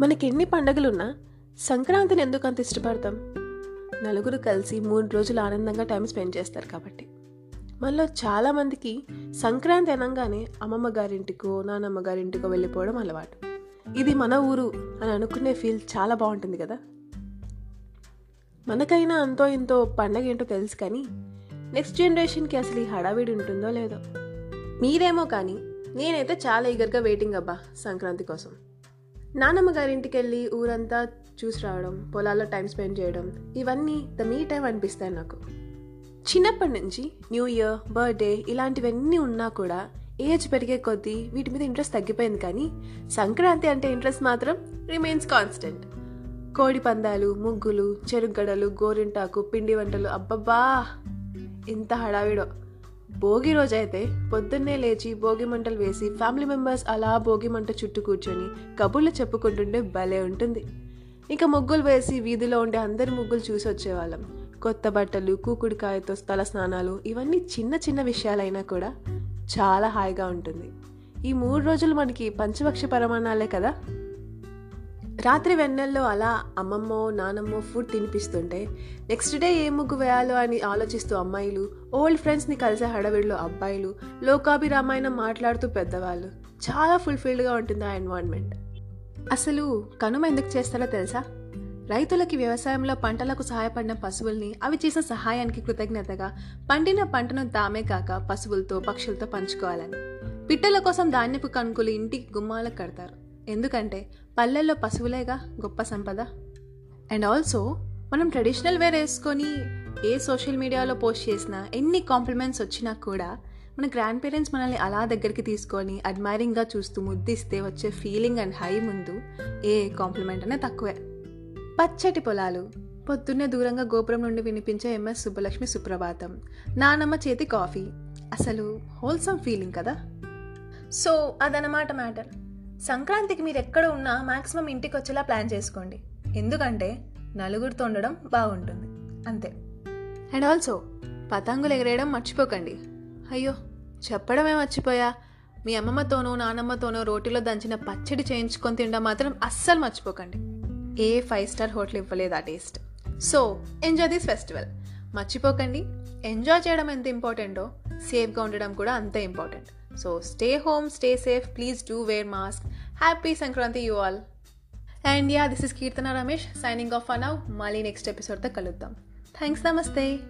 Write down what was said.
మనకి ఎన్ని పండగలున్నా సంక్రాంతిని ఎందుకు అంత ఇష్టపడతాం? నలుగురు కలిసి మూడు రోజులు ఆనందంగా టైం స్పెండ్ చేస్తారు కాబట్టి. మనలో చాలామందికి సంక్రాంతి అనగానే అమ్మమ్మ గారింటికో నానమ్మ గారింటికో వెళ్ళిపోవడం అలవాటు. ఇది మన ఊరు అని అనుకునే ఫీల్ చాలా బాగుంటుంది కదా? మనకైనా అంతో ఇంతో పండగ ఏంటో తెలుసు కానీ నెక్స్ట్ జనరేషన్కి అసలు ఈ హడావిడి ఉంటుందో లేదో. మీరేమో కానీ నేనైతే చాలా ఈగర్గా వెయిటింగ్ అబ్బా సంక్రాంతి కోసం. నానమ్మ గారింటికి వెళ్ళి ఊరంతా చూసి రావడం పొలాల్లో టైం స్పెండ్ చేయడం ఇవన్నీ ద మీ టైం అనిపిస్తాయి నాకు. చిన్నప్పటి నుంచి న్యూ ఇయర్ బర్త్డే ఇలాంటివన్నీ ఉన్నా కూడా ఏజ్ పెరిగే కొద్దీ వీటి మీద ఇంట్రెస్ట్ తగ్గిపోయింది కానీ సంక్రాంతి అంటే ఇంట్రెస్ట్ మాత్రం రిమైన్స్ కాన్స్టెంట్. కోడి పందాలు ముగ్గులు చెరుగడలు గోరింటాకు పిండి వంటలు అబ్బబ్బా! ఎంత హడావిడో. భోగి రోజైతే పొద్దున్నే లేచి భోగి మంటలు వేసి ఫ్యామిలీ మెంబర్స్ అలా భోగి మంట చుట్టూ కూర్చొని కబుర్లు చెప్పుకుంటుంటే భలే ఉంటుంది. ఇంకా ముగ్గులు వేసి వీధిలో ఉండే అందరి ముగ్గులు చూసి వచ్చేవాళ్ళం. కొత్త బట్టలు కూకుడికాయతో స్థల స్నానాలు ఇవన్నీ చిన్న చిన్న విషయాలైనా కూడా చాలా హాయిగా ఉంటుంది. ఈ మూడు రోజులు మనకి పంచభక్ష పరమాణాలే కదా? రాత్రి వెన్నెల్లో అలా అమ్మమ్మో నానమ్మో ఫుడ్ తినిపిస్తుంటే నెక్స్ట్ డే ఏ ముగ్గు వేయాలో అని ఆలోచిస్తూ అమ్మాయిలు ఓల్డ్ ఫ్రెండ్స్ని కలిసే హడవిడిలో అబ్బాయిలు లోకాభిరామాయణం మాట్లాడుతూ పెద్దవాళ్ళు. చాలా ఫుల్ఫిల్డ్గా ఉంటుంది ఆ ఎన్వైర్న్మెంట్ అసలు కనుమ ఎందుకు చేస్తారో తెలుసా? రైతులకి వ్యవసాయంలో పంటలకు సహాయపడిన పశువుల్ని అవి చేసిన సహాయానికి కృతజ్ఞతగా పండిన పంటను తామే కాక పశువులతో పక్షులతో పంచుకోవాలని. పిట్టల కోసం ధాన్యపు కణుకులు ఇంటికి గుమ్మాలకు కడతారు. ఎందుకంటే పల్లెల్లో పశువులేగా గొప్ప సంపద. అండ్ ఆల్సో మనం ట్రెడిషనల్ వేర్ వేసుకొని ఏ సోషల్ మీడియాలో పోస్ట్ చేసినా ఎన్ని కాంప్లిమెంట్స్ వచ్చినా కూడా మన గ్రాండ్ పేరెంట్స్ మనల్ని అలా దగ్గరికి తీసుకొని అడ్మైరింగ్గా చూస్తూ ముద్దిస్తే వచ్చే ఫీలింగ్ అండ్ హై ముందు ఏ కాంప్లిమెంట్ అనే తక్కువే. పచ్చటి పొలాలు పొద్దున్నే దూరంగా గోపురం నుండి వినిపించే ఎంఎస్ సుబ్బలక్ష్మి సుప్రభాతం నానమ్మ చేతి కాఫీ అసలు హోల్సమ్ ఫీలింగ్ కదా. సో అదనమాట మ్యాటర్. సంక్రాంతికి మీరు ఎక్కడ ఉన్నా మాక్సిమం ఇంటికి వచ్చేలా ప్లాన్ చేసుకోండి. ఎందుకంటే నలుగురితో ఉండడం బాగుంటుంది. అంతే. అండ్ ఆల్సో పతంగులు ఎగరేయడం మర్చిపోకండి. అయ్యో చెప్పడమే మర్చిపోయా. మీ అమ్మమ్మతోనో నానమ్మతోనో రోటీలో దంచిన పచ్చడి చేయించుకొని తినడం మాత్రం అస్సలు మర్చిపోకండి. ఏ ఫైవ్ స్టార్ హోటల్ ఇవ్వలేదు ఆ taste. So enjoy this festival. మర్చిపోకండి. ఎంజాయ్ చేయడం ఎంత ఇంపార్టెంటో సేఫ్గా ఉండడం కూడా అంతే important. So stay home stay safe please do wear mask happy Sankranti you all and yeah this is Keerthana Ramesh signing off now మళ్ళీ నెక్స్ట్ ఎపిసోడ్తో కలుద్దాం. థ్యాంక్స్ నమస్తే